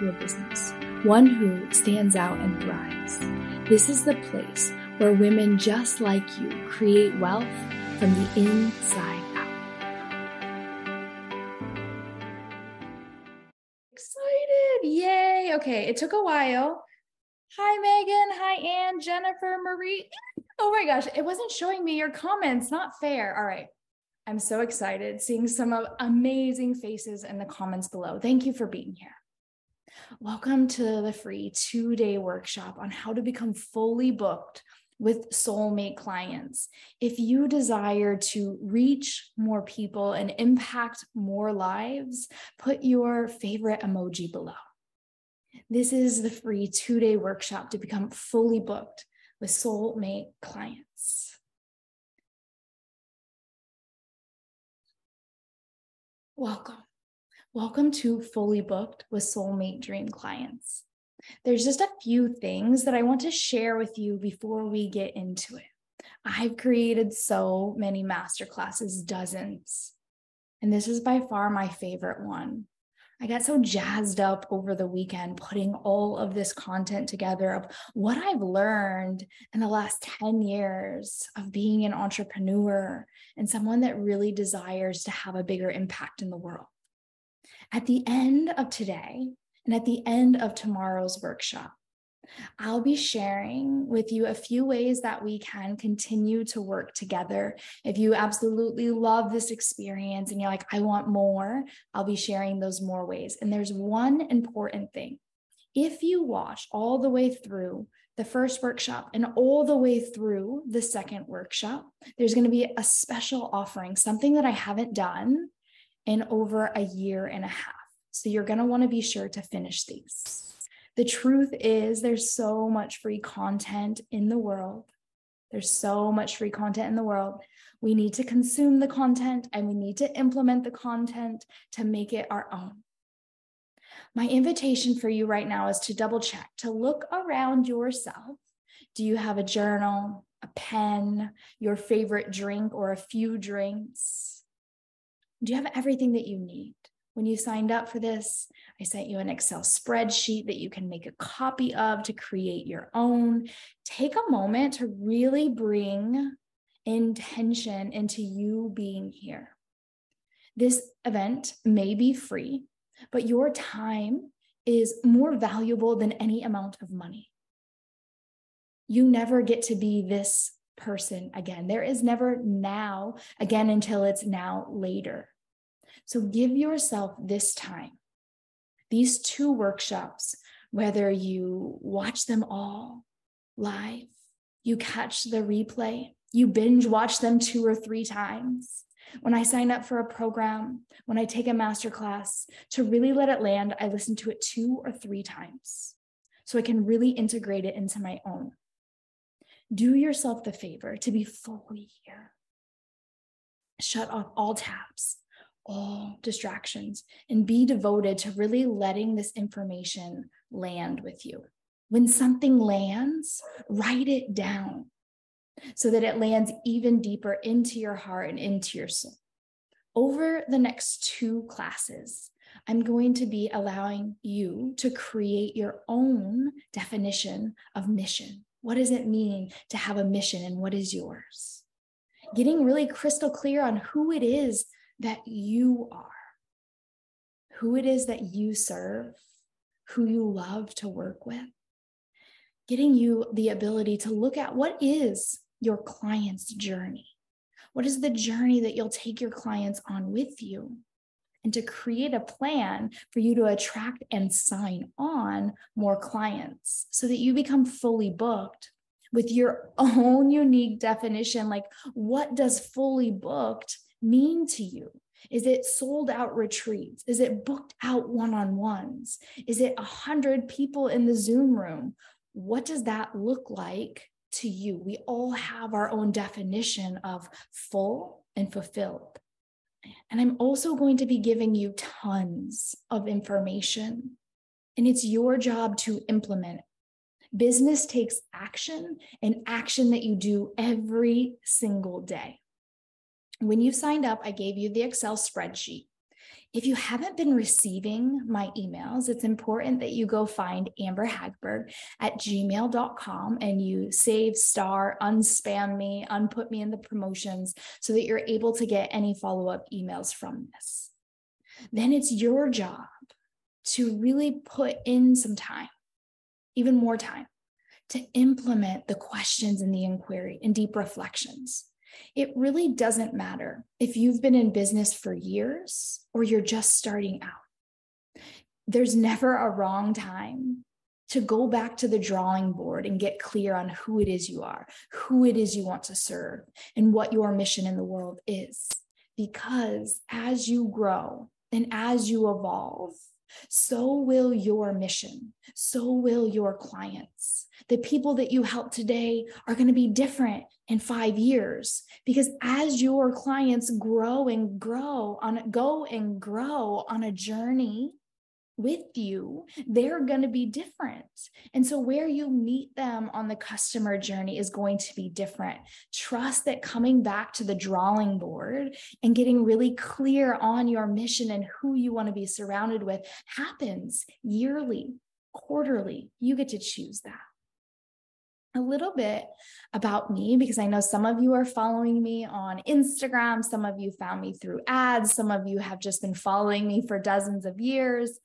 your business, one who stands out and thrives. This is the place where women just like you create wealth from the inside out. Excited! Yay! Okay, it took a while. Hi, Megan. Hi, Anne, Jennifer, Marie. Oh my gosh, it wasn't showing me your comments. Not fair. All right. I'm so excited seeing some amazing faces in the comments below. Thank you for being here. Welcome to the free two day workshop on how to become fully booked with soulmate clients. If you desire to reach more people and impact more lives, put your favorite emoji below. This is the free two day workshop to become fully booked with soulmate clients. Welcome. Welcome to Fully Booked with Soulmate Dream Clients. There's just a few things that I want to share with you before we get into it. I've created so many masterclasses, dozens, and this is by far my favorite one. I got so jazzed up over the weekend putting all of this content together of what I've learned in the last 10 years of being an entrepreneur and someone that really desires to have a bigger impact in the world. At the end of today and at the end of tomorrow's workshop, I'll be sharing with you a few ways that we can continue to work together. If you absolutely love this experience and you're like, I want more, I'll be sharing those more ways. And there's one important thing. If you watch all the way through the first workshop and all the way through the second workshop, there's going to be a special offering, something that I haven't done in over a year and a half. So you're going to want to be sure to finish these. The truth is, there's so much free content in the world. There's so much free content in the world. We need to consume the content and we need to implement the content to make it our own. My invitation for you right now is to double check, to look around yourself. Do you have a journal, a pen, your favorite drink, or a few drinks? Do you have everything that you need? When you signed up for this, I sent you an Excel spreadsheet that you can make a copy of to create your own. Take a moment to really bring intention into you being here. This event may be free, but your time is more valuable than any amount of money. You never get to be this person again. There is never now again until it's now later. So give yourself this time, these two workshops, whether you watch them all live, you catch the replay, you binge watch them two or three times. When I sign up for a program, when I take a masterclass, to really let it land, I listen to it two or three times so I can really integrate it into my own. Do yourself the favor to be fully here. Shut off all tabs, all distractions and be devoted to really letting this information land with you. When something lands, write it down so that it lands even deeper into your heart and into your soul. Over the next two classes, I'm going to be allowing you to create your own definition of mission. What does it mean to have a mission and what is yours? Getting really crystal clear on who it is that you are, who it is that you serve, who you love to work with, getting you the ability to look at what is your client's journey. What is the journey that you'll take your clients on with you? And to create a plan for you to attract and sign on more clients so that you become fully booked with your own unique definition. Like, what does fully booked mean to you? Is it sold out retreats? Is it booked out one on ones? Is it 100 people in the Zoom room? What does that look like to you? We all have our own definition of full and fulfilled. And I'm also going to be giving you tons of information, and it's your job to implement Business takes action and action that you do every single day. When you signed up, I gave you the Excel spreadsheet. If you haven't been receiving my emails, it's important that you go find Amber Hagberg at gmail.com and you save star, unspam me, unput me in the promotions so that you're able to get any follow up emails from this. Then it's your job to really put in some time, even more time, to implement the questions in the inquiry and deep reflections. It really doesn't matter if you've been in business for years or you're just starting out. There's never a wrong time to go back to the drawing board and get clear on who it is you are, who it is you want to serve, and what your mission in the world is. Because as you grow and as you evolve, so will your mission, so will your clients. The people that you help today are going to be different in five years because as your clients grow and grow on go and grow on a journey with you, they're going to be different. And so, where you meet them on the customer journey is going to be different. Trust that coming back to the drawing board and getting really clear on your mission and who you want to be surrounded with happens yearly, quarterly. You get to choose that a little bit about me because I know some of you are following me on Instagram. Some of you found me through ads. Some of you have just been following me for dozens of years.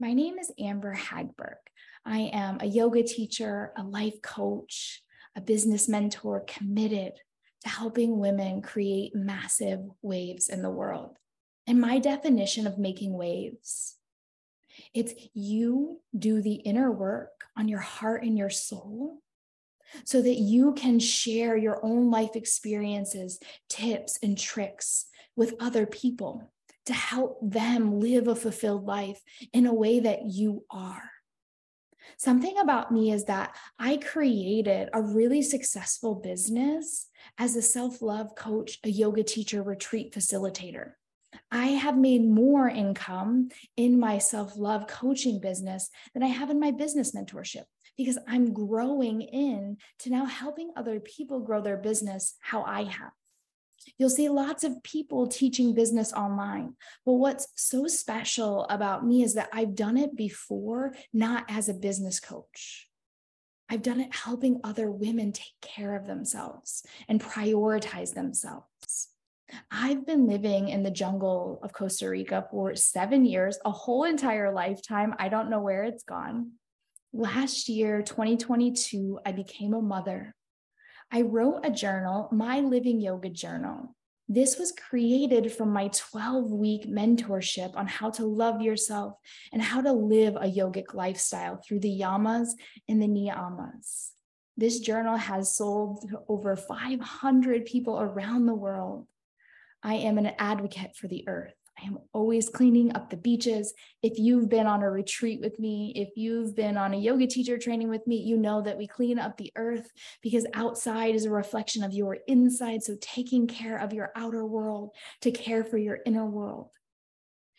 My name is Amber Hagberg. I am a yoga teacher, a life coach, a business mentor committed to helping women create massive waves in the world. And my definition of making waves it's you do the inner work on your heart and your soul so that you can share your own life experiences, tips, and tricks with other people to help them live a fulfilled life in a way that you are. Something about me is that I created a really successful business as a self love coach, a yoga teacher, retreat facilitator. I have made more income in my self love coaching business than I have in my business mentorship because I'm growing in to now helping other people grow their business how I have. You'll see lots of people teaching business online. But what's so special about me is that I've done it before, not as a business coach. I've done it helping other women take care of themselves and prioritize themselves. I've been living in the jungle of Costa Rica for seven years, a whole entire lifetime. I don't know where it's gone. Last year, 2022, I became a mother. I wrote a journal, my living yoga journal. This was created from my 12 week mentorship on how to love yourself and how to live a yogic lifestyle through the yamas and the niyamas. This journal has sold to over 500 people around the world. I am an advocate for the earth. I am always cleaning up the beaches. If you've been on a retreat with me, if you've been on a yoga teacher training with me, you know that we clean up the earth because outside is a reflection of your inside. So, taking care of your outer world to care for your inner world.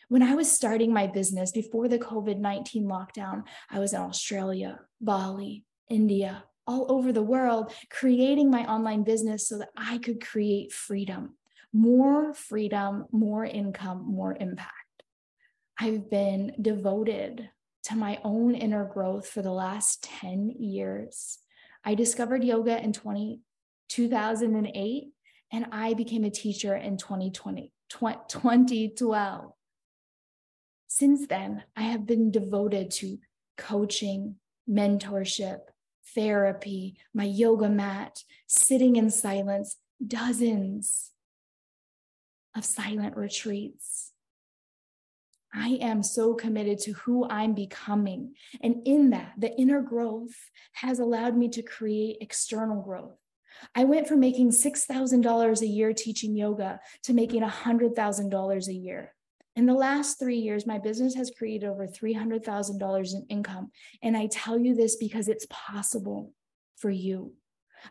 When I was starting my business before the COVID 19 lockdown, I was in Australia, Bali, India, all over the world, creating my online business so that I could create freedom more freedom, more income, more impact. I've been devoted to my own inner growth for the last 10 years. I discovered yoga in 20, 2008 and I became a teacher in 2020, 2012. Since then, I have been devoted to coaching, mentorship, therapy, my yoga mat, sitting in silence, dozens of silent retreats. I am so committed to who I'm becoming. And in that, the inner growth has allowed me to create external growth. I went from making $6,000 a year teaching yoga to making $100,000 a year. In the last three years, my business has created over $300,000 in income. And I tell you this because it's possible for you.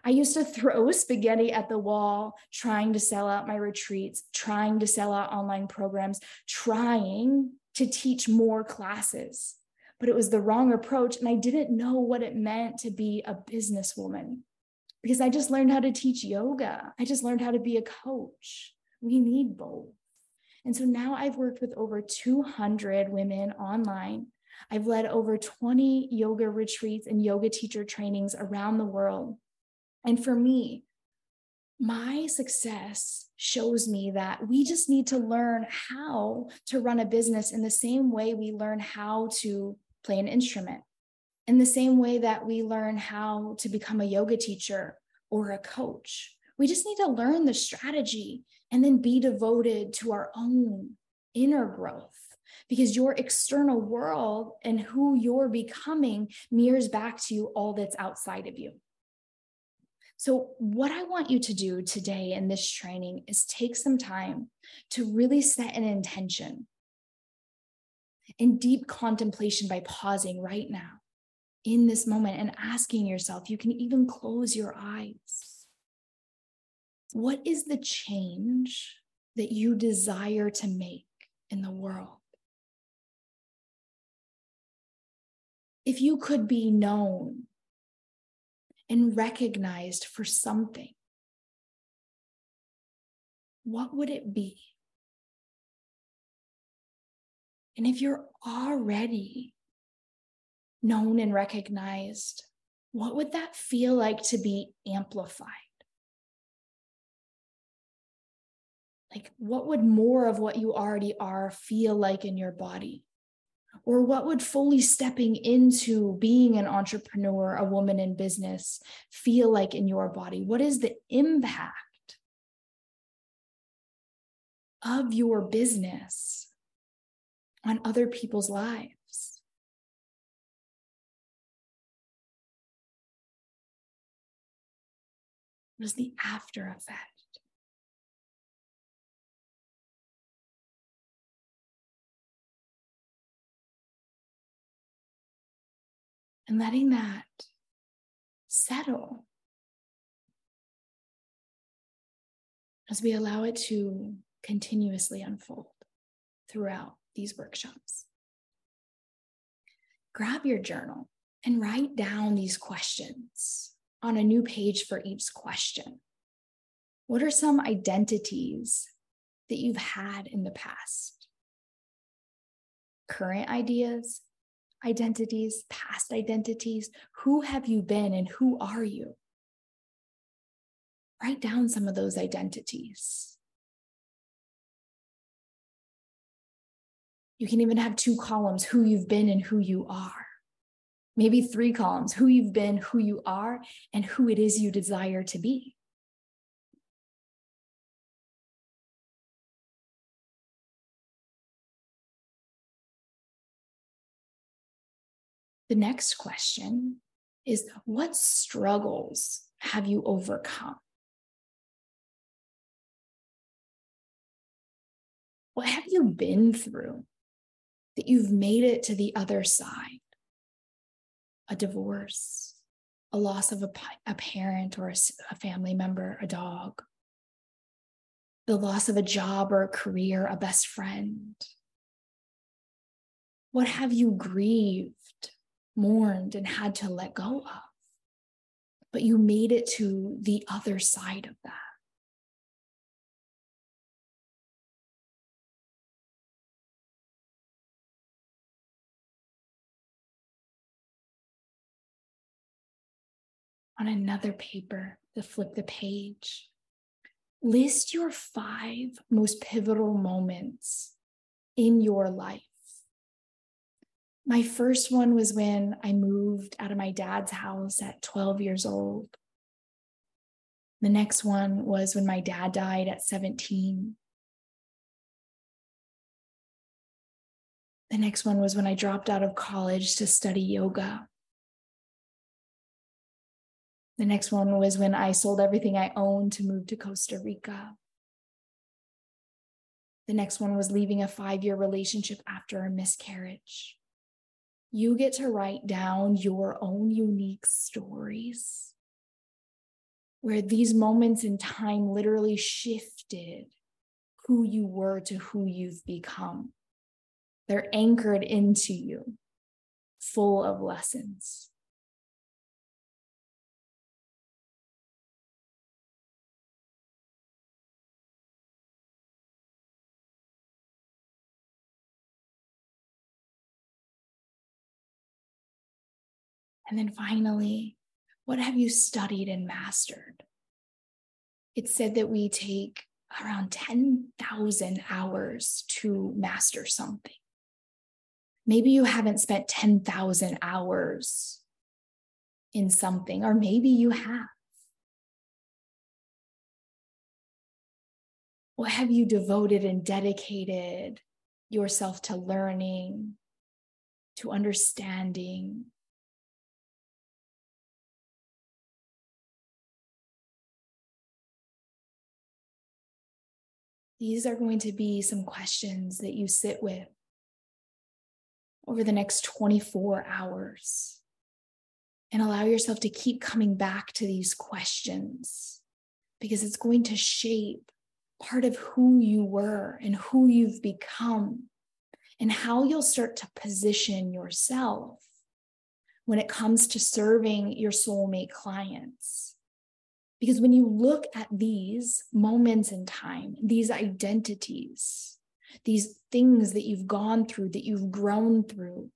I used to throw spaghetti at the wall, trying to sell out my retreats, trying to sell out online programs, trying to teach more classes. But it was the wrong approach. And I didn't know what it meant to be a businesswoman because I just learned how to teach yoga. I just learned how to be a coach. We need both. And so now I've worked with over 200 women online. I've led over 20 yoga retreats and yoga teacher trainings around the world. And for me, my success shows me that we just need to learn how to run a business in the same way we learn how to play an instrument, in the same way that we learn how to become a yoga teacher or a coach. We just need to learn the strategy and then be devoted to our own inner growth because your external world and who you're becoming mirrors back to you all that's outside of you. So, what I want you to do today in this training is take some time to really set an intention in deep contemplation by pausing right now in this moment and asking yourself, you can even close your eyes. What is the change that you desire to make in the world? If you could be known and recognized for something, what would it be? And if you're already known and recognized, what would that feel like to be amplified? Like, what would more of what you already are feel like in your body? Or what would fully stepping into being an entrepreneur, a woman in business, feel like in your body? What is the impact of your business on other people's lives? What is the after effect? And letting that settle as we allow it to continuously unfold throughout these workshops. Grab your journal and write down these questions on a new page for each question. What are some identities that you've had in the past? Current ideas identities, past identities. Who have you been and who are you? Write down some of those identities. You can even have two columns who you've been and who you are. Maybe three columns who you've been, who you are, and who it is you desire to be. The next question is what struggles have you overcome? What have you been through that you've made it to the other side? A divorce, a loss of a, a parent or a, a family member, a dog, the loss of a job or a career, a best friend. What have you grieved? Mourned and had to let go of. But you made it to the other side of that. On another paper, to flip the page, list your five most pivotal moments in your life my first one was when I moved out of my dad's house at 12 years old. The next one was when my dad died at 17. The next one was when I dropped out of college to study yoga. The next one was when I sold everything I owned to move to Costa Rica. The next one was leaving a five year relationship after a miscarriage. You get to write down your own unique stories where these moments in time literally shifted who you were to who you've become. They're anchored into you, full of lessons. And then finally, what have you studied and mastered? It said that we take around 10,000 hours to master something. Maybe you haven't spent 10,000 hours in something, or maybe you have. What have you devoted and dedicated yourself to learning, to understanding, These are going to be some questions that you sit with over the next 24 hours and allow yourself to keep coming back to these questions because it's going to shape part of who you were and who you've become and how you'll start to position yourself when it comes to serving your soulmate clients. Because when you look at these moments in time, these identities, these things that you've gone through, that you've grown through,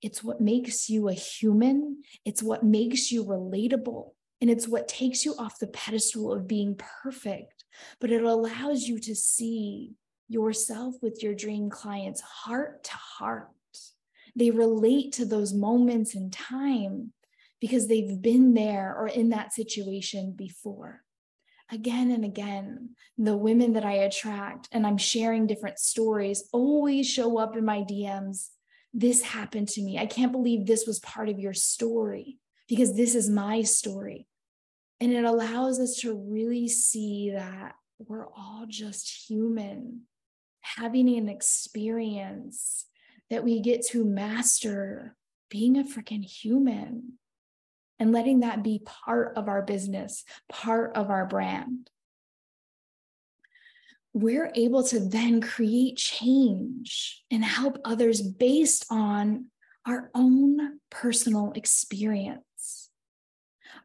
it's what makes you a human. It's what makes you relatable. And it's what takes you off the pedestal of being perfect. But it allows you to see yourself with your dream clients heart to heart. They relate to those moments in time because they've been there or in that situation before. Again and again, the women that I attract and I'm sharing different stories always show up in my DMs. This happened to me. I can't believe this was part of your story because this is my story. And it allows us to really see that we're all just human, having an experience that we get to master being a freaking human and letting that be part of our business, part of our brand. We're able to then create change and help others based on our own personal experience.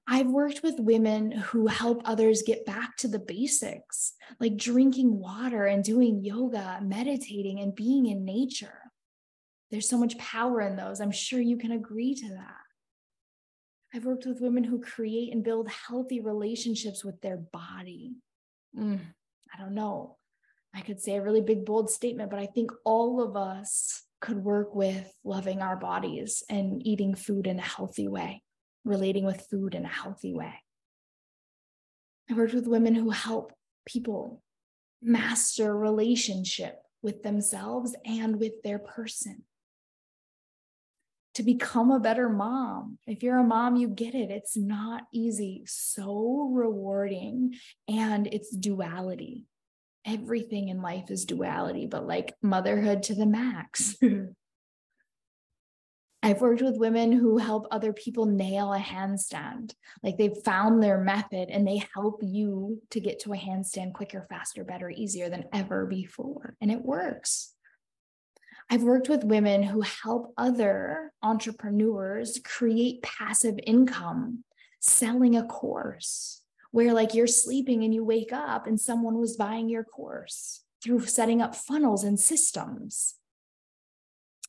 I've worked with women who help others get back to the basics, like drinking water and doing yoga, meditating, and being in nature. There's so much power in those. I'm sure you can agree to that. I've worked with women who create and build healthy relationships with their body. Mm, I don't know. I could say a really big, bold statement, but I think all of us could work with loving our bodies and eating food in a healthy way, relating with food in a healthy way. I worked with women who help people master relationship with themselves and with their person to become a better mom. If you're a mom, you get it. It's not easy, so rewarding, and it's duality. Everything in life is duality, but like motherhood to the max. I've worked with women who help other people nail a handstand. Like they've found their method and they help you to get to a handstand quicker, faster, better, easier than ever before. And it works. I've worked with women who help other entrepreneurs create passive income selling a course where like you're sleeping and you wake up and someone was buying your course through setting up funnels and systems.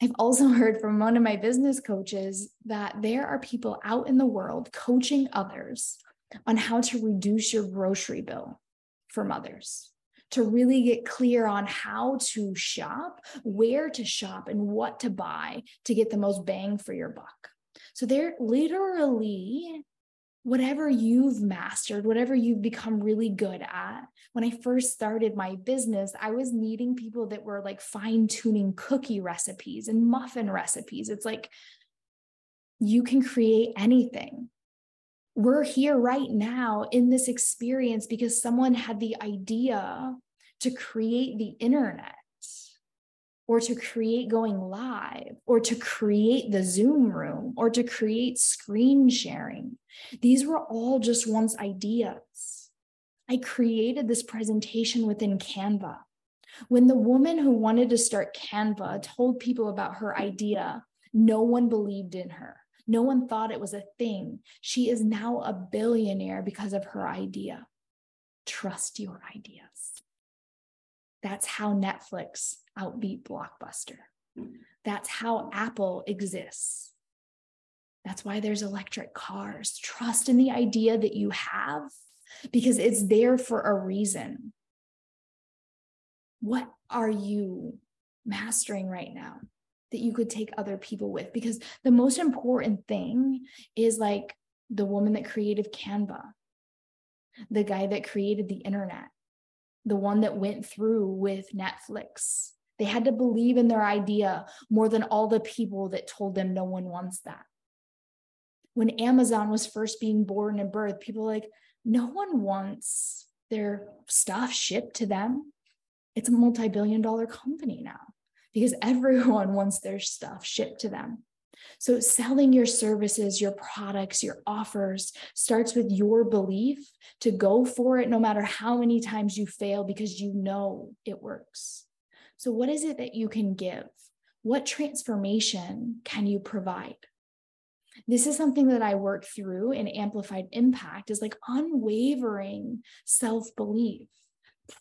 I've also heard from one of my business coaches that there are people out in the world coaching others on how to reduce your grocery bill for mothers to really get clear on how to shop, where to shop, and what to buy to get the most bang for your buck. So they're literally whatever you've mastered, whatever you've become really good at. When I first started my business, I was meeting people that were like fine tuning cookie recipes and muffin recipes. It's like you can create anything. We're here right now in this experience because someone had the idea to create the internet or to create going live or to create the Zoom room or to create screen sharing. These were all just once ideas. I created this presentation within Canva. When the woman who wanted to start Canva told people about her idea, no one believed in her. No one thought it was a thing. She is now a billionaire because of her idea. Trust your ideas. That's how Netflix outbeat Blockbuster. That's how Apple exists. That's why there's electric cars. Trust in the idea that you have because it's there for a reason. What are you mastering right now that you could take other people with? Because the most important thing is like the woman that created Canva, the guy that created the internet, the one that went through with Netflix. They had to believe in their idea more than all the people that told them no one wants that. When Amazon was first being born and birthed, people like, no one wants their stuff shipped to them. It's a multi billion dollar company now because everyone wants their stuff shipped to them. So, selling your services, your products, your offers starts with your belief to go for it no matter how many times you fail because you know it works. So, what is it that you can give? What transformation can you provide? This is something that I work through in Amplified Impact is like unwavering self belief,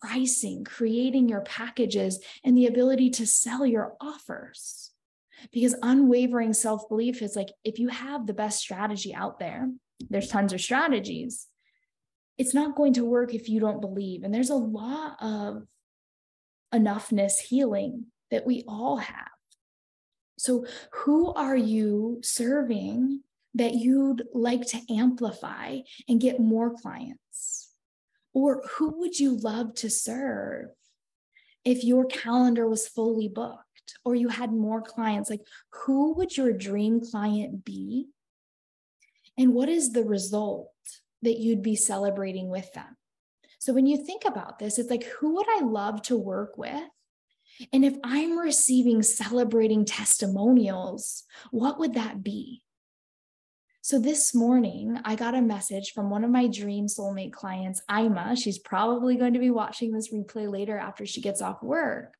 pricing, creating your packages, and the ability to sell your offers. Because unwavering self belief is like if you have the best strategy out there, there's tons of strategies. It's not going to work if you don't believe. And there's a lot of enoughness healing that we all have. So, who are you serving that you'd like to amplify and get more clients? Or who would you love to serve if your calendar was fully booked or you had more clients? Like, who would your dream client be? And what is the result that you'd be celebrating with them? So when you think about this, it's like, who would I love to work with? And if I'm receiving celebrating testimonials, what would that be? So this morning, I got a message from one of my dream soulmate clients, Ima. She's probably going to be watching this replay later after she gets off work.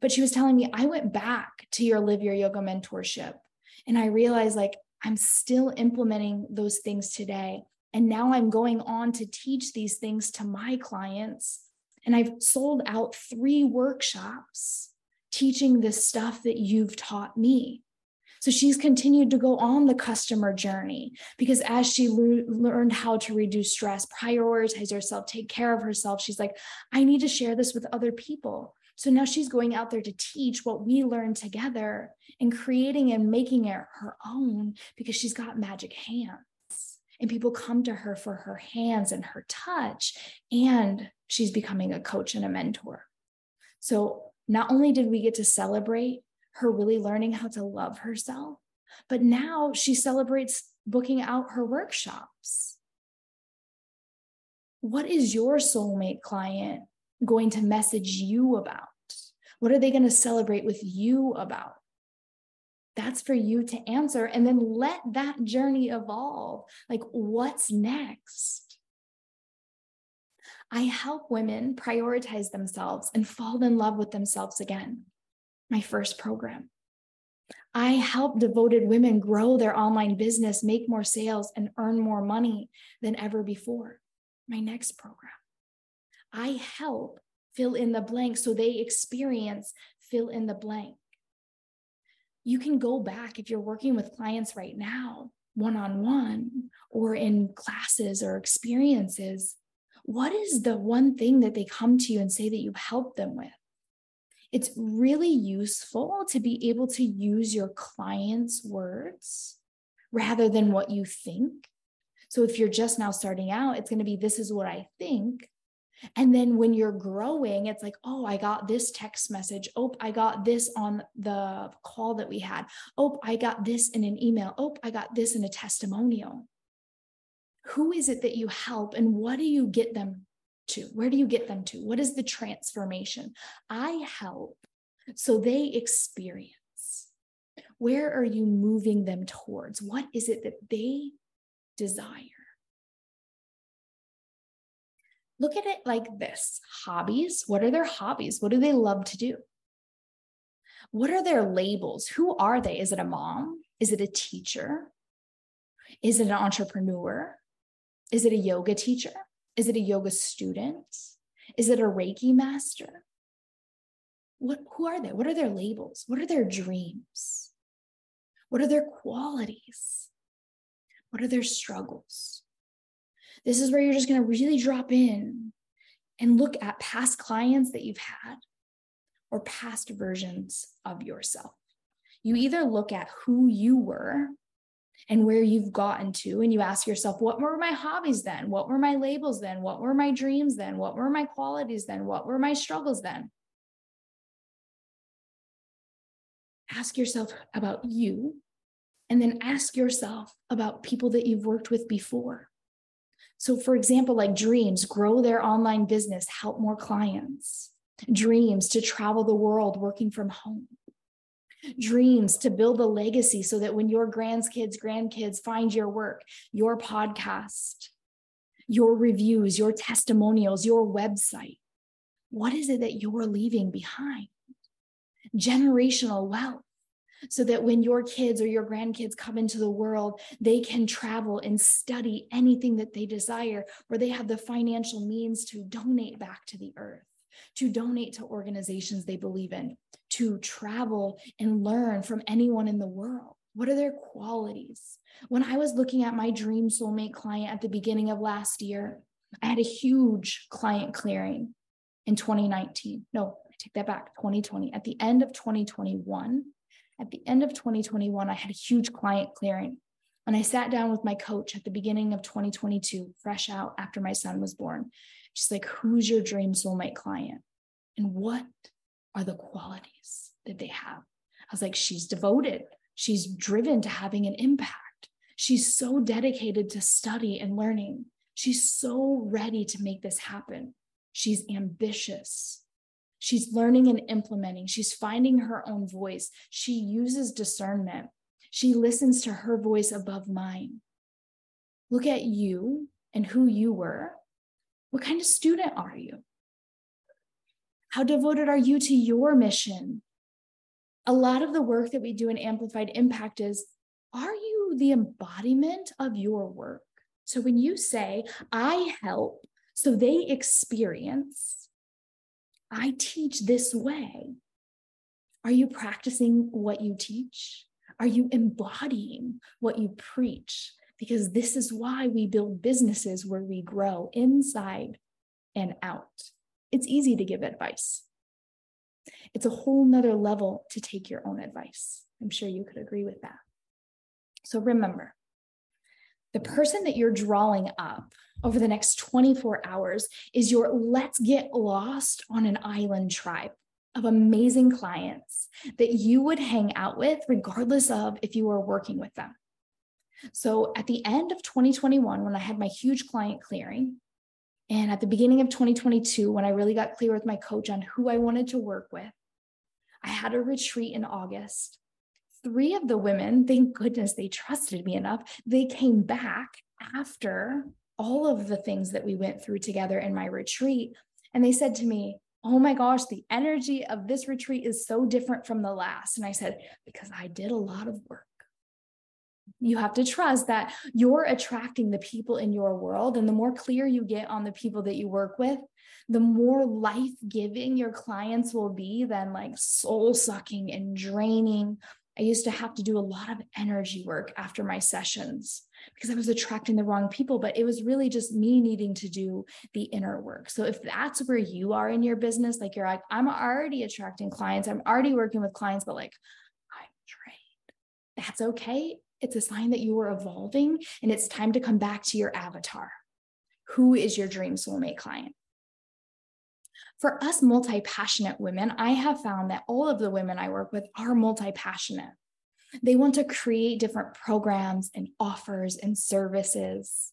But she was telling me, I went back to your Live Your Yoga mentorship and I realized like I'm still implementing those things today. And now I'm going on to teach these things to my clients. And I've sold out three workshops teaching this stuff that you've taught me. So she's continued to go on the customer journey because as she le- learned how to reduce stress, prioritize herself, take care of herself, she's like, I need to share this with other people. So now she's going out there to teach what we learned together and creating and making it her own because she's got magic hands and people come to her for her hands and her touch and she's becoming a coach and a mentor so not only did we get to celebrate her really learning how to love herself but now she celebrates booking out her workshops what is your soulmate client going to message you about what are they going to celebrate with you about that's for you to answer and then let that journey evolve. Like, what's next? I help women prioritize themselves and fall in love with themselves again. My first program. I help devoted women grow their online business, make more sales, and earn more money than ever before. My next program. I help fill in the blank so they experience fill in the blank you can go back if you're working with clients right now, one on one, or in classes or experiences. What is the one thing that they come to you and say that you've helped them with? It's really useful to be able to use your client's words rather than what you think. So if you're just now starting out, it's going to be this is what I think and then when you're growing, it's like, oh, I got this text message. Oh, I got this on the call that we had. Oh, I got this in an email. Oh, I got this in a testimonial. Who is it that you help and what do you get them to? Where do you get them to? What is the transformation? I help so they experience. Where are you moving them towards? What is it that they desire? Look at it like this hobbies. What are their hobbies? What do they love to do? What are their labels? Who are they? Is it a mom? Is it a teacher? Is it an entrepreneur? Is it a yoga teacher? Is it a yoga student? Is it a Reiki master? What, who are they? What are their labels? What are their dreams? What are their qualities? What are their struggles? This is where you're just going to really drop in and look at past clients that you've had or past versions of yourself. You either look at who you were and where you've gotten to, and you ask yourself, what were my hobbies then? What were my labels then? What were my dreams then? What were my qualities then? What were my struggles then? Ask yourself about you, and then ask yourself about people that you've worked with before. So, for example, like dreams, grow their online business, help more clients, dreams to travel the world working from home, dreams to build a legacy so that when your grandkids, grandkids find your work, your podcast, your reviews, your testimonials, your website, what is it that you're leaving behind? Generational wealth so that when your kids or your grandkids come into the world, they can travel and study anything that they desire, or they have the financial means to donate back to the earth, to donate to organizations they believe in, to travel and learn from anyone in the world. What are their qualities? When I was looking at my dream soulmate client at the beginning of last year, I had a huge client clearing in 2019. No, I take that back, 2020. At the end of 2021, at the end of 2021, I had a huge client clearing. And I sat down with my coach at the beginning of 2022, fresh out after my son was born. She's like, Who's your dream soulmate client? And what are the qualities that they have? I was like, She's devoted. She's driven to having an impact. She's so dedicated to study and learning. She's so ready to make this happen. She's ambitious. She's learning and implementing. She's finding her own voice. She uses discernment. She listens to her voice above mine. Look at you and who you were. What kind of student are you? How devoted are you to your mission? A lot of the work that we do in Amplified Impact is are you the embodiment of your work? So when you say, I help so they experience, I teach this way. Are you practicing what you teach? Are you embodying what you preach? Because this is why we build businesses where we grow inside and out. It's easy to give advice. It's a whole nother level to take your own advice. I'm sure you could agree with that. So remember, the person that you're drawing up over the next 24 hours is your let's get lost on an island tribe of amazing clients that you would hang out with, regardless of if you were working with them. So at the end of 2021, when I had my huge client clearing, and at the beginning of 2022, when I really got clear with my coach on who I wanted to work with, I had a retreat in August three of the women, thank goodness they trusted me enough, they came back after all of the things that we went through together in my retreat. And they said to me, Oh my gosh, the energy of this retreat is so different from the last. And I said, Because I did a lot of work. You have to trust that you're attracting the people in your world. And the more clear you get on the people that you work with, the more life giving your clients will be than like soul sucking and draining I used to have to do a lot of energy work after my sessions because I was attracting the wrong people, but it was really just me needing to do the inner work. So if that's where you are in your business, like you're like, I'm already attracting clients, I'm already working with clients, but like I'm drained. That's okay. It's a sign that you are evolving and it's time to come back to your avatar. Who is your dream soulmate client? For us multi passionate women, I have found that all of the women I work with are multi passionate. They want to create different programs and offers and services.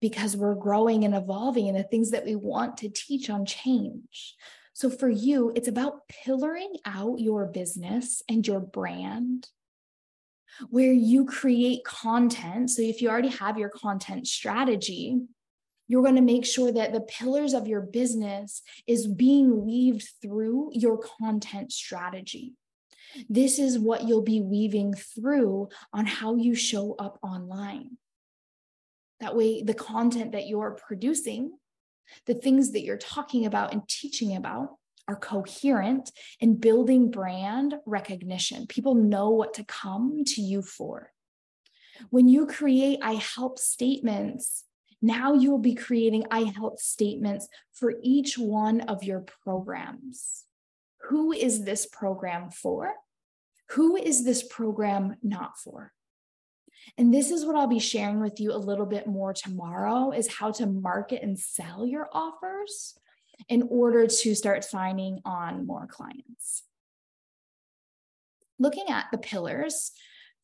because we're growing and evolving and the things that we want to teach on change. So for you, it's about pillaring out your business and your brand where you create content. So if you already have your content strategy, you're going to make sure that the pillars of your business is being weaved through your content strategy. This is what you'll be weaving through on how you show up online. That way, the content that you're producing, the things that you're talking about and teaching about are coherent and building brand recognition. People know what to come to you for. When you create I help statements, now you will be creating I help statements for each one of your programs. Who is this program for? Who is this program not for? And this is what I'll be sharing with you a little bit more tomorrow is how to market and sell your offers in order to start signing on more clients. Looking at the pillars,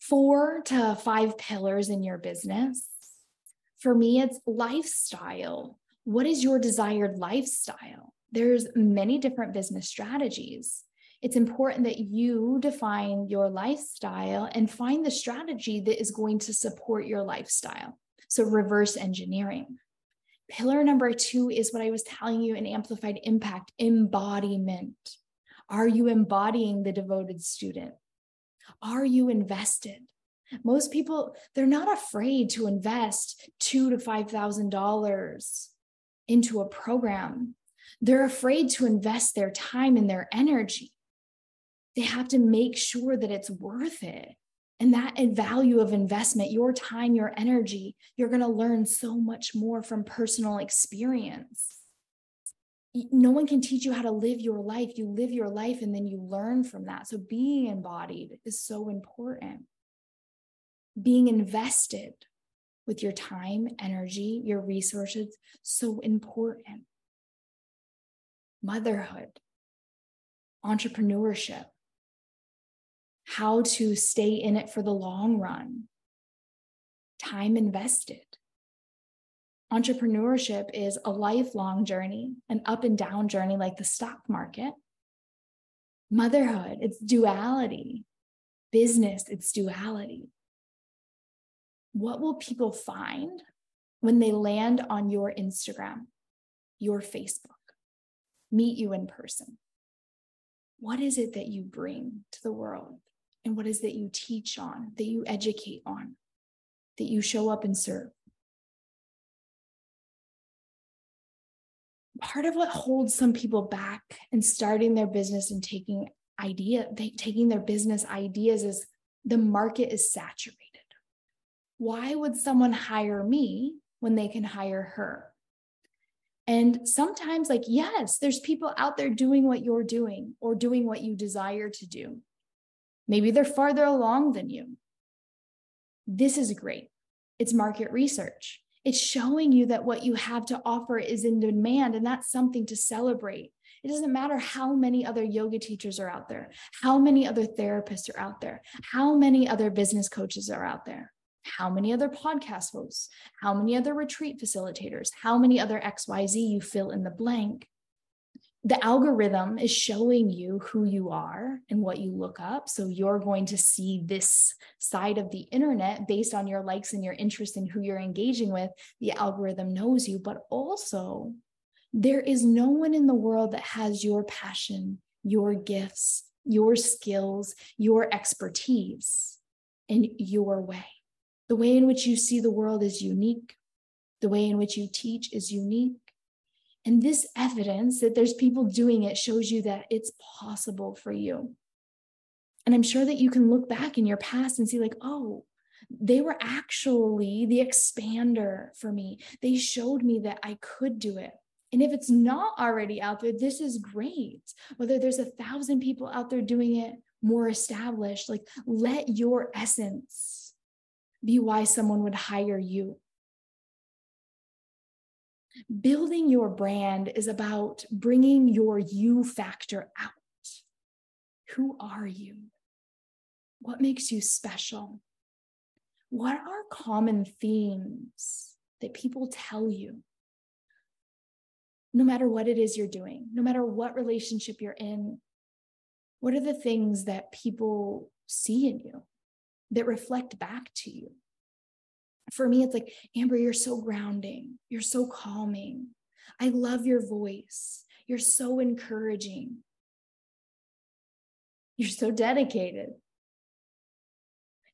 four to five pillars in your business. For me, it's lifestyle. What is your desired lifestyle? There's many different business strategies it's important that you define your lifestyle and find the strategy that is going to support your lifestyle. So, reverse engineering. Pillar number two is what I was telling you in amplified impact embodiment. Are you embodying the devoted student? Are you invested? Most people, they're not afraid to invest two to five thousand dollars into a program. They're afraid to invest their time and their energy they have to make sure that it's worth it. And that value of investment, your time, your energy, you're going to learn so much more from personal experience. No one can teach you how to live your life. You live your life and then you learn from that. So being embodied is so important. Being invested with your time, energy, your resources, so important. Motherhood, entrepreneurship, how to stay in it for the long run, time invested. Entrepreneurship is a lifelong journey, an up and down journey like the stock market. Motherhood, it's duality. Business, it's duality. What will people find when they land on your Instagram, your Facebook, meet you in person? What is it that you bring to the world? And what is that you teach on, that you educate on, that you show up and serve. Part of what holds some people back in starting their business and taking idea, taking their business ideas is the market is saturated. Why would someone hire me when they can hire her? And sometimes, like, yes, there's people out there doing what you're doing or doing what you desire to do. Maybe they're farther along than you. This is great. It's market research. It's showing you that what you have to offer is in demand, and that's something to celebrate. It doesn't matter how many other yoga teachers are out there, how many other therapists are out there, how many other business coaches are out there, how many other podcast hosts, how many other retreat facilitators, how many other XYZ you fill in the blank the algorithm is showing you who you are and what you look up. So you're going to see this side of the internet based on your likes and your interest in who you're engaging with. The algorithm knows you, but also there is no one in the world that has your passion, your gifts, your skills, your expertise in your way. The way in which you see the world is unique. The way in which you teach is unique. And this evidence that there's people doing it shows you that it's possible for you. And I'm sure that you can look back in your past and see, like, oh, they were actually the expander for me. They showed me that I could do it. And if it's not already out there, this is great. Whether there's a thousand people out there doing it more established, like let your essence be why someone would hire you. Building your brand is about bringing your you factor out. Who are you? What makes you special? What are common themes that people tell you, no matter what it is you're doing, no matter what relationship you're in, what are the things that people see in you that reflect back to you? For me, it's like, Amber, you're so grounding. You're so calming. I love your voice. You're so encouraging. You're so dedicated.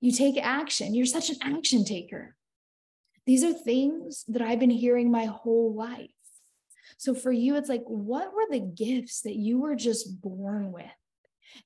You take action. You're such an action taker. These are things that I've been hearing my whole life. So for you, it's like, what were the gifts that you were just born with?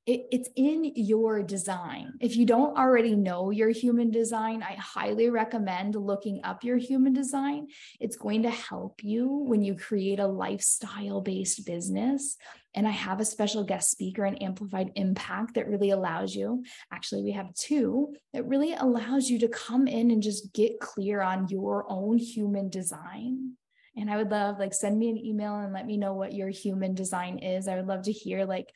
It, it's in your design. If you don't already know your human design, I highly recommend looking up your human design. It's going to help you when you create a lifestyle based business. And I have a special guest speaker and amplified impact that really allows you. Actually, we have two that really allows you to come in and just get clear on your own human design and i would love like send me an email and let me know what your human design is i would love to hear like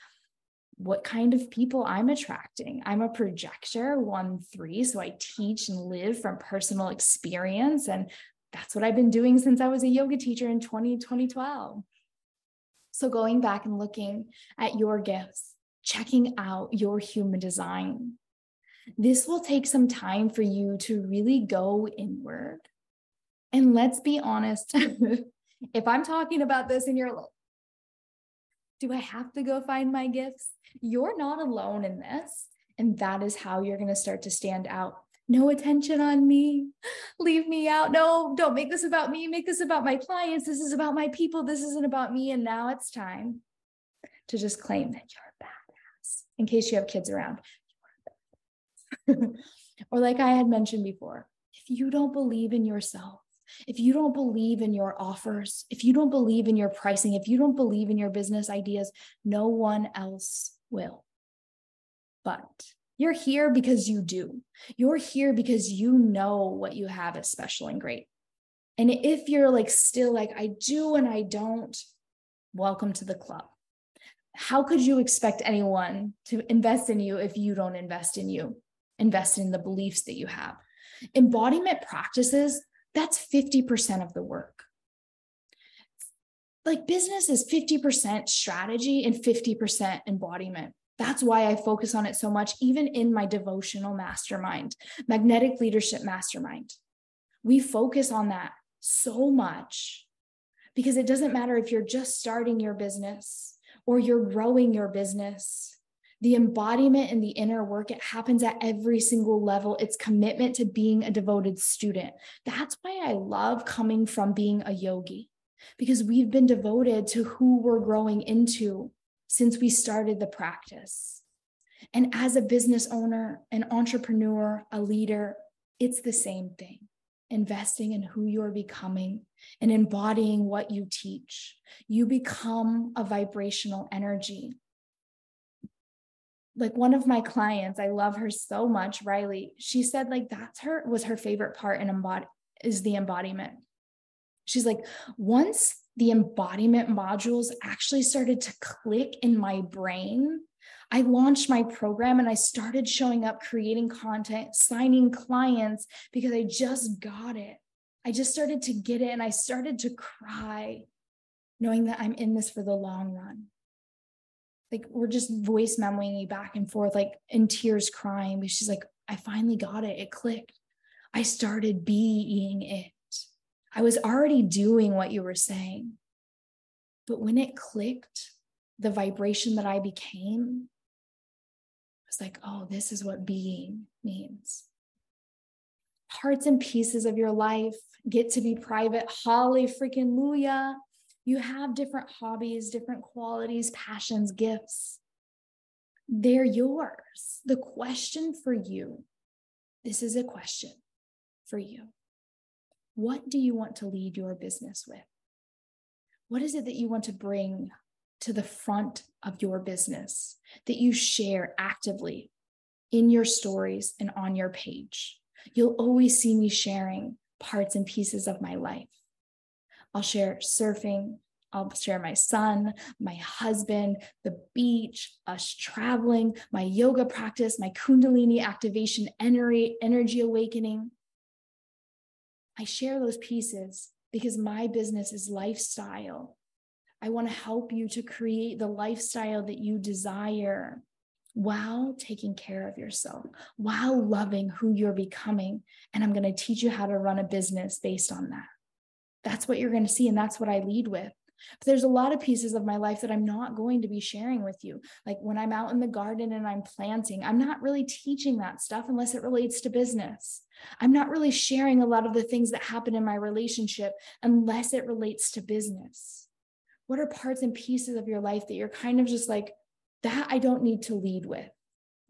what kind of people I'm attracting. I'm a projector, one, three. So I teach and live from personal experience. And that's what I've been doing since I was a yoga teacher in 20, 2012. So going back and looking at your gifts, checking out your human design. This will take some time for you to really go inward. And let's be honest, if I'm talking about this and you're do I have to go find my gifts? You're not alone in this. And that is how you're going to start to stand out. No attention on me. Leave me out. No, don't make this about me. Make this about my clients. This is about my people. This isn't about me. And now it's time to just claim that you're a badass in case you have kids around. or, like I had mentioned before, if you don't believe in yourself, if you don't believe in your offers, if you don't believe in your pricing, if you don't believe in your business ideas, no one else will. But you're here because you do. You're here because you know what you have is special and great. And if you're like still like, I do and I don't, welcome to the club. How could you expect anyone to invest in you if you don't invest in you? Invest in the beliefs that you have. Embodiment practices that's 50% of the work. Like business is 50% strategy and 50% embodiment. That's why I focus on it so much, even in my devotional mastermind, magnetic leadership mastermind. We focus on that so much because it doesn't matter if you're just starting your business or you're growing your business the embodiment and the inner work it happens at every single level. It's commitment to being a devoted student. That's why i love coming from being a yogi because we've been devoted to who we're growing into since we started the practice. And as a business owner an entrepreneur a leader it's the same thing. Investing in who you're becoming and embodying what you teach. You become a vibrational energy like one of my clients, I love her so much, Riley. She said like that's her was her favorite part in embody is the embodiment. She's like, once the embodiment modules actually started to click in my brain, I launched my program and I started showing up, creating content, signing clients because I just got it. I just started to get it and I started to cry, knowing that I'm in this for the long run like we're just voice memoing back and forth, like in tears crying. But she's like, I finally got it. It clicked. I started being it. I was already doing what you were saying. But when it clicked, the vibration that I became was like, oh, this is what being means. Parts and pieces of your life get to be private. Holly freaking Luya. You have different hobbies, different qualities, passions, gifts. They're yours. The question for you this is a question for you. What do you want to lead your business with? What is it that you want to bring to the front of your business that you share actively in your stories and on your page? You'll always see me sharing parts and pieces of my life. I'll share surfing. I'll share my son, my husband, the beach, us traveling, my yoga practice, my Kundalini activation, energy, energy awakening. I share those pieces because my business is lifestyle. I want to help you to create the lifestyle that you desire while taking care of yourself, while loving who you're becoming. And I'm going to teach you how to run a business based on that. That's what you're going to see. And that's what I lead with. But there's a lot of pieces of my life that I'm not going to be sharing with you. Like when I'm out in the garden and I'm planting, I'm not really teaching that stuff unless it relates to business. I'm not really sharing a lot of the things that happen in my relationship unless it relates to business. What are parts and pieces of your life that you're kind of just like, that I don't need to lead with?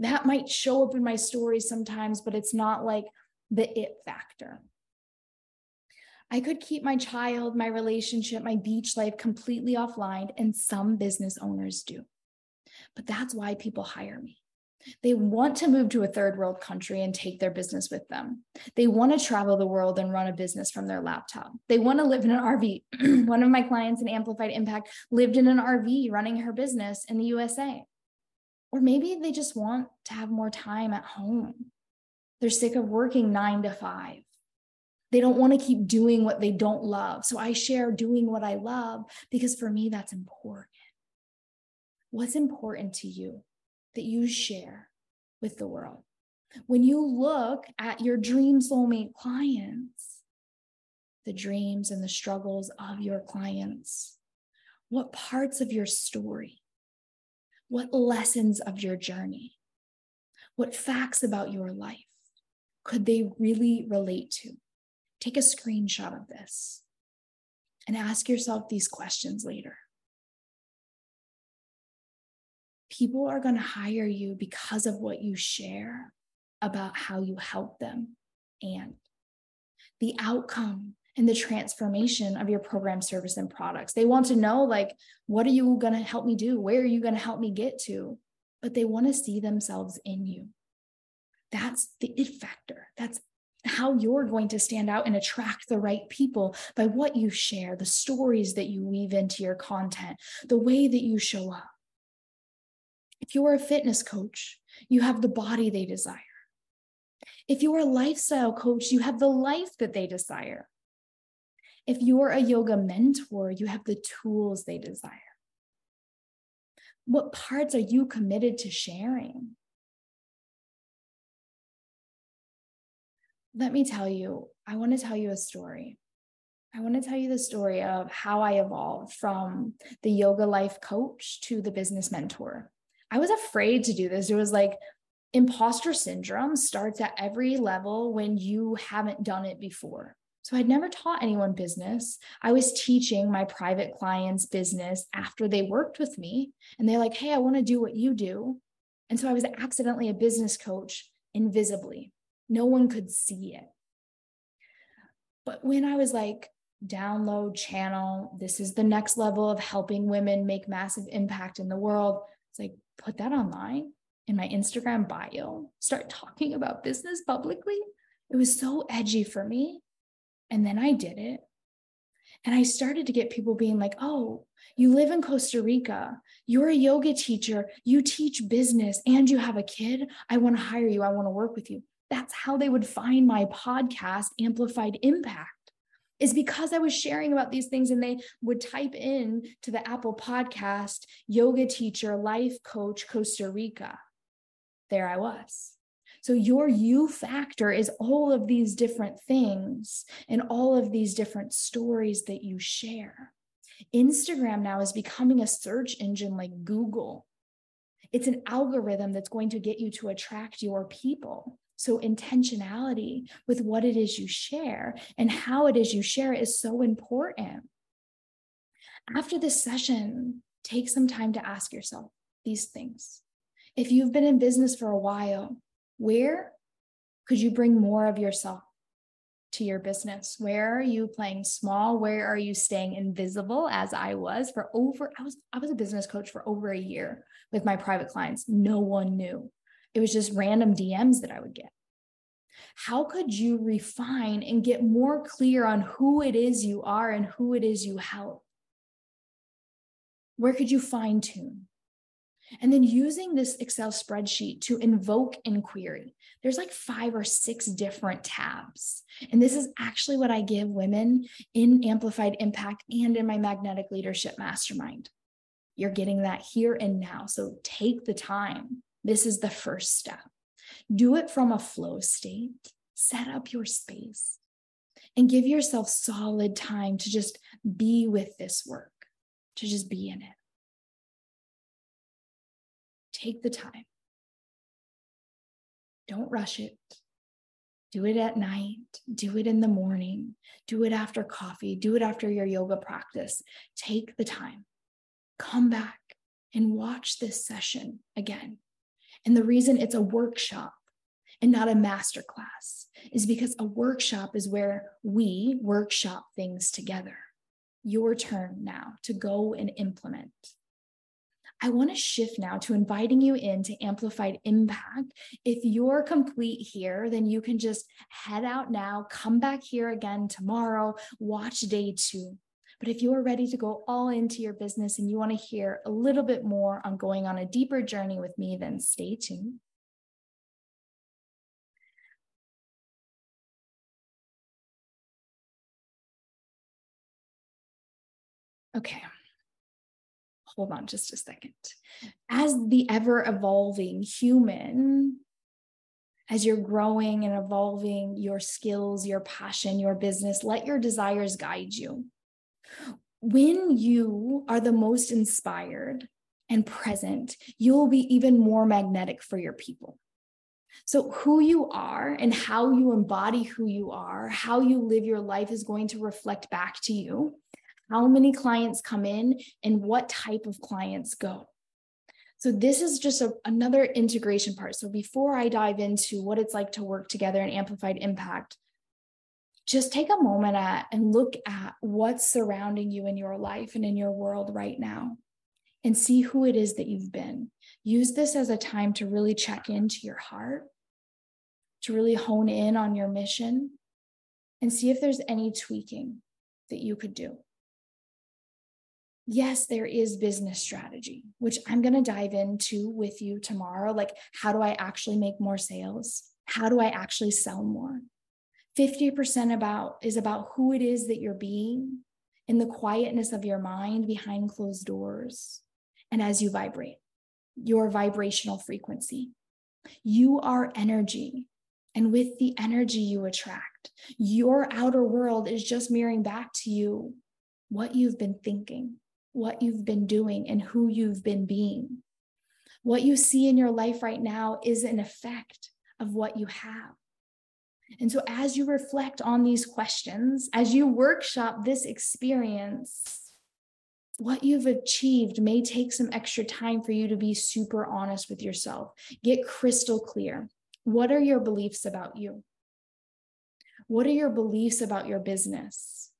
That might show up in my stories sometimes, but it's not like the it factor. I could keep my child, my relationship, my beach life completely offline, and some business owners do. But that's why people hire me. They want to move to a third world country and take their business with them. They want to travel the world and run a business from their laptop. They want to live in an RV. One of my clients in Amplified Impact lived in an RV running her business in the USA. Or maybe they just want to have more time at home. They're sick of working nine to five. They don't want to keep doing what they don't love. So I share doing what I love because for me, that's important. What's important to you? that you share with the world. When you look at your dream soulmate clients, the dreams and the struggles of your clients, what parts of your story, what lessons of your journey, what facts about your life could they really relate to? Take a screenshot of this and ask yourself these questions later. People are going to hire you because of what you share about how you help them and the outcome and the transformation of your program service and products. They want to know like what are you going to help me do? Where are you going to help me get to? But they want to see themselves in you. That's the it factor. That's how you're going to stand out and attract the right people by what you share, the stories that you weave into your content, the way that you show up. If you are a fitness coach, you have the body they desire. If you are a lifestyle coach, you have the life that they desire. If you're a yoga mentor, you have the tools they desire. What parts are you committed to sharing? Let me tell you, I want to tell you a story. I want to tell you the story of how I evolved from the yoga life coach to the business mentor. I was afraid to do this. It was like imposter syndrome starts at every level when you haven't done it before. So I'd never taught anyone business. I was teaching my private clients business after they worked with me. And they're like, hey, I want to do what you do. And so I was accidentally a business coach invisibly. No one could see it. But when I was like, download channel, this is the next level of helping women make massive impact in the world, it's like, put that online in my Instagram bio, start talking about business publicly. It was so edgy for me. And then I did it. And I started to get people being like, oh, you live in Costa Rica. You're a yoga teacher. You teach business and you have a kid. I want to hire you. I want to work with you. That's how they would find my podcast, Amplified Impact is because I was sharing about these things and they would type in to the Apple podcast, yoga teacher, life coach, Costa Rica. There I was. So, your you factor is all of these different things and all of these different stories that you share. Instagram now is becoming a search engine like Google. It's an algorithm that's going to get you to attract your people. So, intentionality with what it is you share and how it is you share is so important. After this session, take some time to ask yourself these things. If you've been in business for a while, where could you bring more of yourself to your business? Where are you playing small? Where are you staying invisible as I was for over I was I was a business coach for over a year with my private clients. No one knew. It was just random DMs that I would get. How could you refine and get more clear on who it is you are and who it is you help? Where could you fine tune? And then using this Excel spreadsheet to invoke inquiry. There's like five or six different tabs. And this is actually what I give women in Amplified Impact and in my Magnetic Leadership Mastermind. You're getting that here and now. So take the time. This is the first step. Do it from a flow state. Set up your space and give yourself solid time to just be with this work, to just be in it. Take the time. Don't rush it. Do it at night. Do it in the morning. Do it after coffee. Do it after your yoga practice. Take the time. Come back and watch this session again. And the reason it's a workshop and not a master class is because a workshop is where we workshop things together. Your turn now to go and implement. I want to shift now to inviting you into amplified impact. If you're complete here, then you can just head out now, come back here again tomorrow, watch day two. But if you're ready to go all into your business and you want to hear a little bit more on going on a deeper journey with me, then stay tuned. Okay hold on just a second. As the ever evolving human, as you're growing and evolving your skills, your passion, your business, let your desires guide you. When you are the most inspired and present, you'll be even more magnetic for your people. So, who you are and how you embody who you are, how you live your life is going to reflect back to you how many clients come in and what type of clients go. So this is just a, another integration part. So before I dive into what it's like to work together and amplified impact, just take a moment at and look at what's surrounding you in your life and in your world right now and see who it is that you've been. Use this as a time to really check into your heart, to really hone in on your mission and see if there's any tweaking that you could do yes, there is business strategy, which I'm going to dive into with you tomorrow. Like, how do I actually make more sales? How do I actually sell more? 50% about is about who it is that you're being in the quietness of your mind behind closed doors and as you vibrate your vibrational frequency you are energy and with the energy you attract your outer world is just mirroring back to you what you've been thinking what you've been doing and who you've been being. What you see in your life right now is an effect of what you have. And so, as you reflect on these questions, as you workshop this experience, what you've achieved may take some extra time for you to be super honest with yourself. Get crystal clear. What are your beliefs about you? What are your beliefs about your business?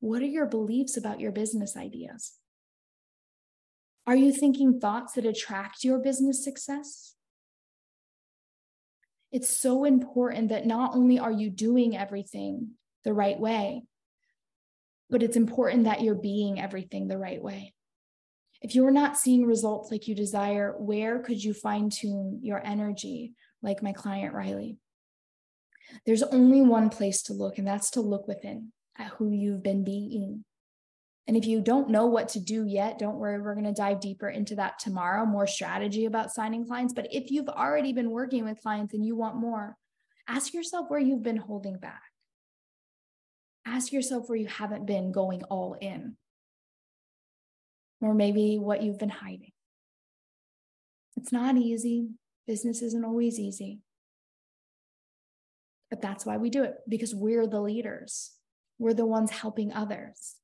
What are your beliefs about your business ideas? Are you thinking thoughts that attract your business success? It's so important that not only are you doing everything the right way, but it's important that you're being everything the right way. If you're not seeing results like you desire, where could you fine tune your energy, like my client Riley? There's only one place to look, and that's to look within at who you've been being. And if you don't know what to do yet, don't worry, we're going to dive deeper into that tomorrow, more strategy about signing clients. But if you've already been working with clients and you want more, ask yourself where you've been holding back. Ask yourself where you haven't been going all in, or maybe what you've been hiding. It's not easy. Business isn't always easy. But that's why we do it because we're the leaders. We're the ones helping others.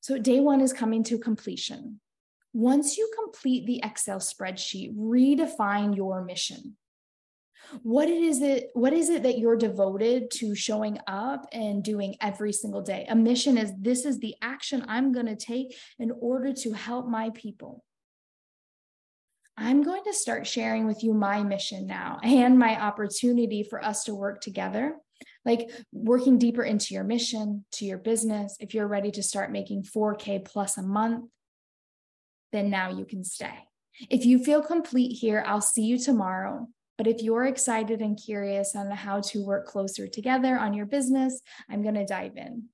So, day one is coming to completion. Once you complete the Excel spreadsheet, redefine your mission. What it is it what is it that you're devoted to showing up and doing every single day? A mission is this is the action I'm going to take in order to help my people. I'm going to start sharing with you my mission now and my opportunity for us to work together like working deeper into your mission, to your business. If you're ready to start making 4K plus a month, then now you can stay. If you feel complete here, I'll see you tomorrow. But if you're excited and curious on how to work closer together on your business, I'm going to dive in.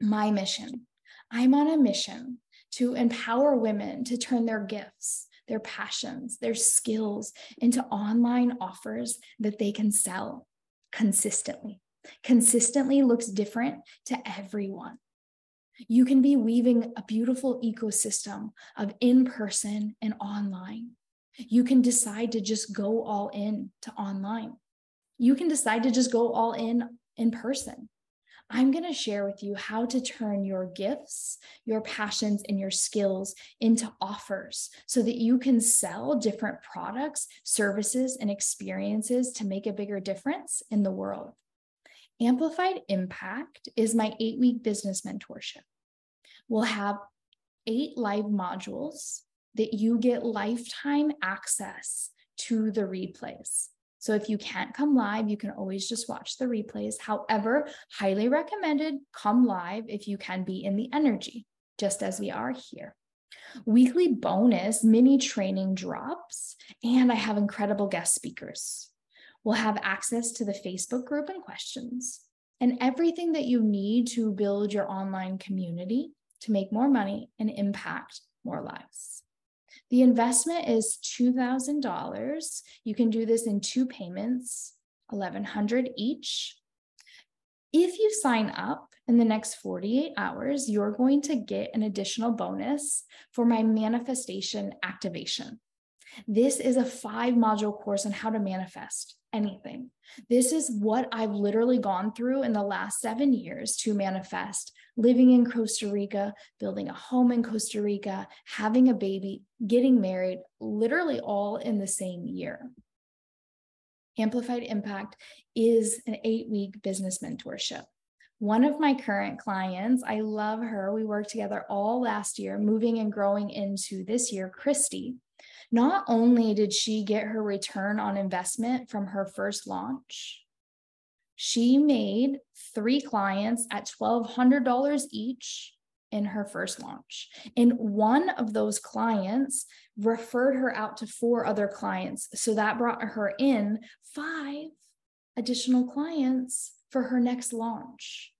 My mission I'm on a mission to empower women to turn their gifts, their passions, their skills into online offers that they can sell consistently. Consistently looks different to everyone. You can be weaving a beautiful ecosystem of in person and online. You can decide to just go all in to online. You can decide to just go all in in person. I'm going to share with you how to turn your gifts, your passions, and your skills into offers so that you can sell different products, services, and experiences to make a bigger difference in the world. Amplified Impact is my eight week business mentorship. We'll have eight live modules that you get lifetime access to the replays. So if you can't come live, you can always just watch the replays. However, highly recommended come live if you can be in the energy, just as we are here. Weekly bonus mini training drops, and I have incredible guest speakers. We'll have access to the Facebook group and questions and everything that you need to build your online community to make more money and impact more lives. The investment is $2,000. You can do this in two payments, 1100 each. If you sign up in the next 48 hours, you're going to get an additional bonus for my manifestation activation. This is a five module course on how to manifest anything. This is what I've literally gone through in the last seven years to manifest living in Costa Rica, building a home in Costa Rica, having a baby, getting married, literally all in the same year. Amplified Impact is an eight week business mentorship. One of my current clients, I love her. We worked together all last year, moving and growing into this year, Christy. Not only did she get her return on investment from her first launch, she made three clients at $1,200 each in her first launch. And one of those clients referred her out to four other clients. So that brought her in five additional clients for her next launch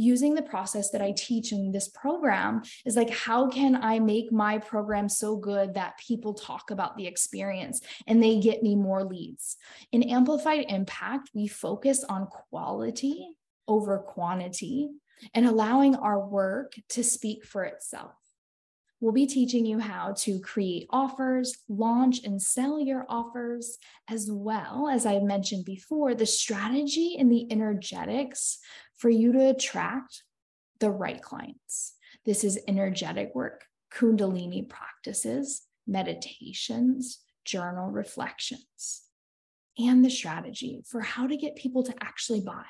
using the process that I teach in this program is like, how can I make my program so good that people talk about the experience and they get me more leads? In Amplified Impact, we focus on quality over quantity and allowing our work to speak for itself. We'll be teaching you how to create offers, launch and sell your offers, as well as I mentioned before, the strategy and the energetics for you to attract the right clients. This is energetic work, Kundalini practices, meditations, journal reflections, and the strategy for how to get people to actually buy,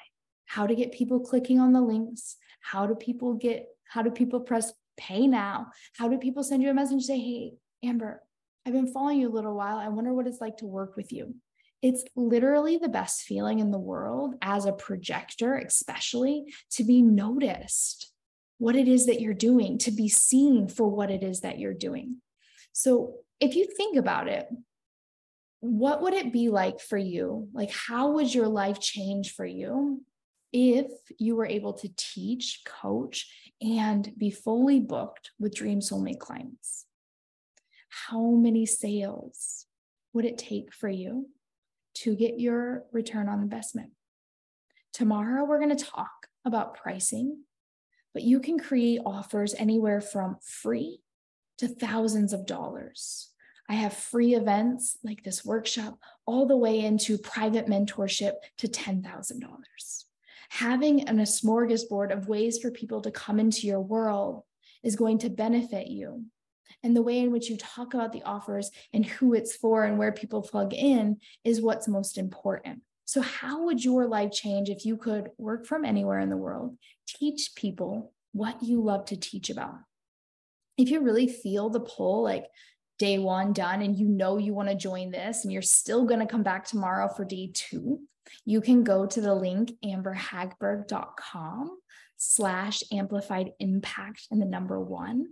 how to get people clicking on the links, how do people get, how do people press pay now? How do people send you a message say, hey, Amber, I've been following you a little while. I wonder what it's like to work with you. It's literally the best feeling in the world as a projector, especially to be noticed what it is that you're doing, to be seen for what it is that you're doing. So, if you think about it, what would it be like for you? Like, how would your life change for you if you were able to teach, coach, and be fully booked with Dream Soulmate clients? How many sales would it take for you to get your return on investment? Tomorrow, we're going to talk about pricing, but you can create offers anywhere from free to thousands of dollars. I have free events like this workshop, all the way into private mentorship to $10,000 having an, a smorgasbord of ways for people to come into your world is going to benefit you. And the way in which you talk about the offers and who it's for and where people plug in is what's most important. So, how would your life change if you could work from anywhere in the world, teach people what you love to teach about? If you really feel the pull, like day one done, and you know you want to join this, and you're still going to come back tomorrow for day two, you can go to the link amberhagberg.com slash amplified impact and the number one.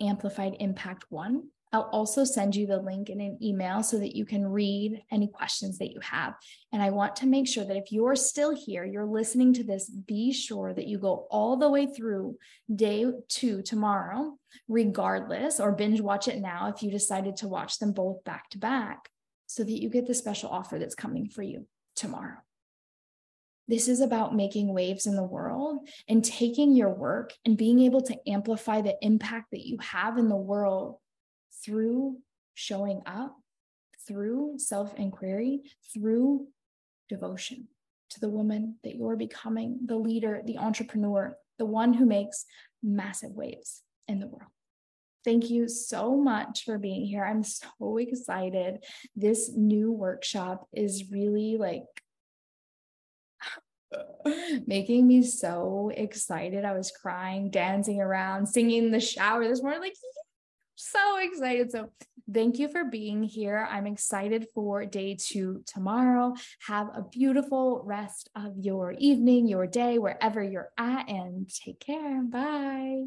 Amplified Impact One. I'll also send you the link in an email so that you can read any questions that you have. And I want to make sure that if you're still here, you're listening to this, be sure that you go all the way through day two tomorrow, regardless, or binge watch it now if you decided to watch them both back to back so that you get the special offer that's coming for you tomorrow. This is about making waves in the world and taking your work and being able to amplify the impact that you have in the world through showing up, through self inquiry, through devotion to the woman that you're becoming, the leader, the entrepreneur, the one who makes massive waves in the world. Thank you so much for being here. I'm so excited. This new workshop is really like making me so excited. I was crying, dancing around, singing in the shower this morning, like so excited. So thank you for being here. I'm excited for day two tomorrow. Have a beautiful rest of your evening, your day, wherever you're at, and take care. Bye.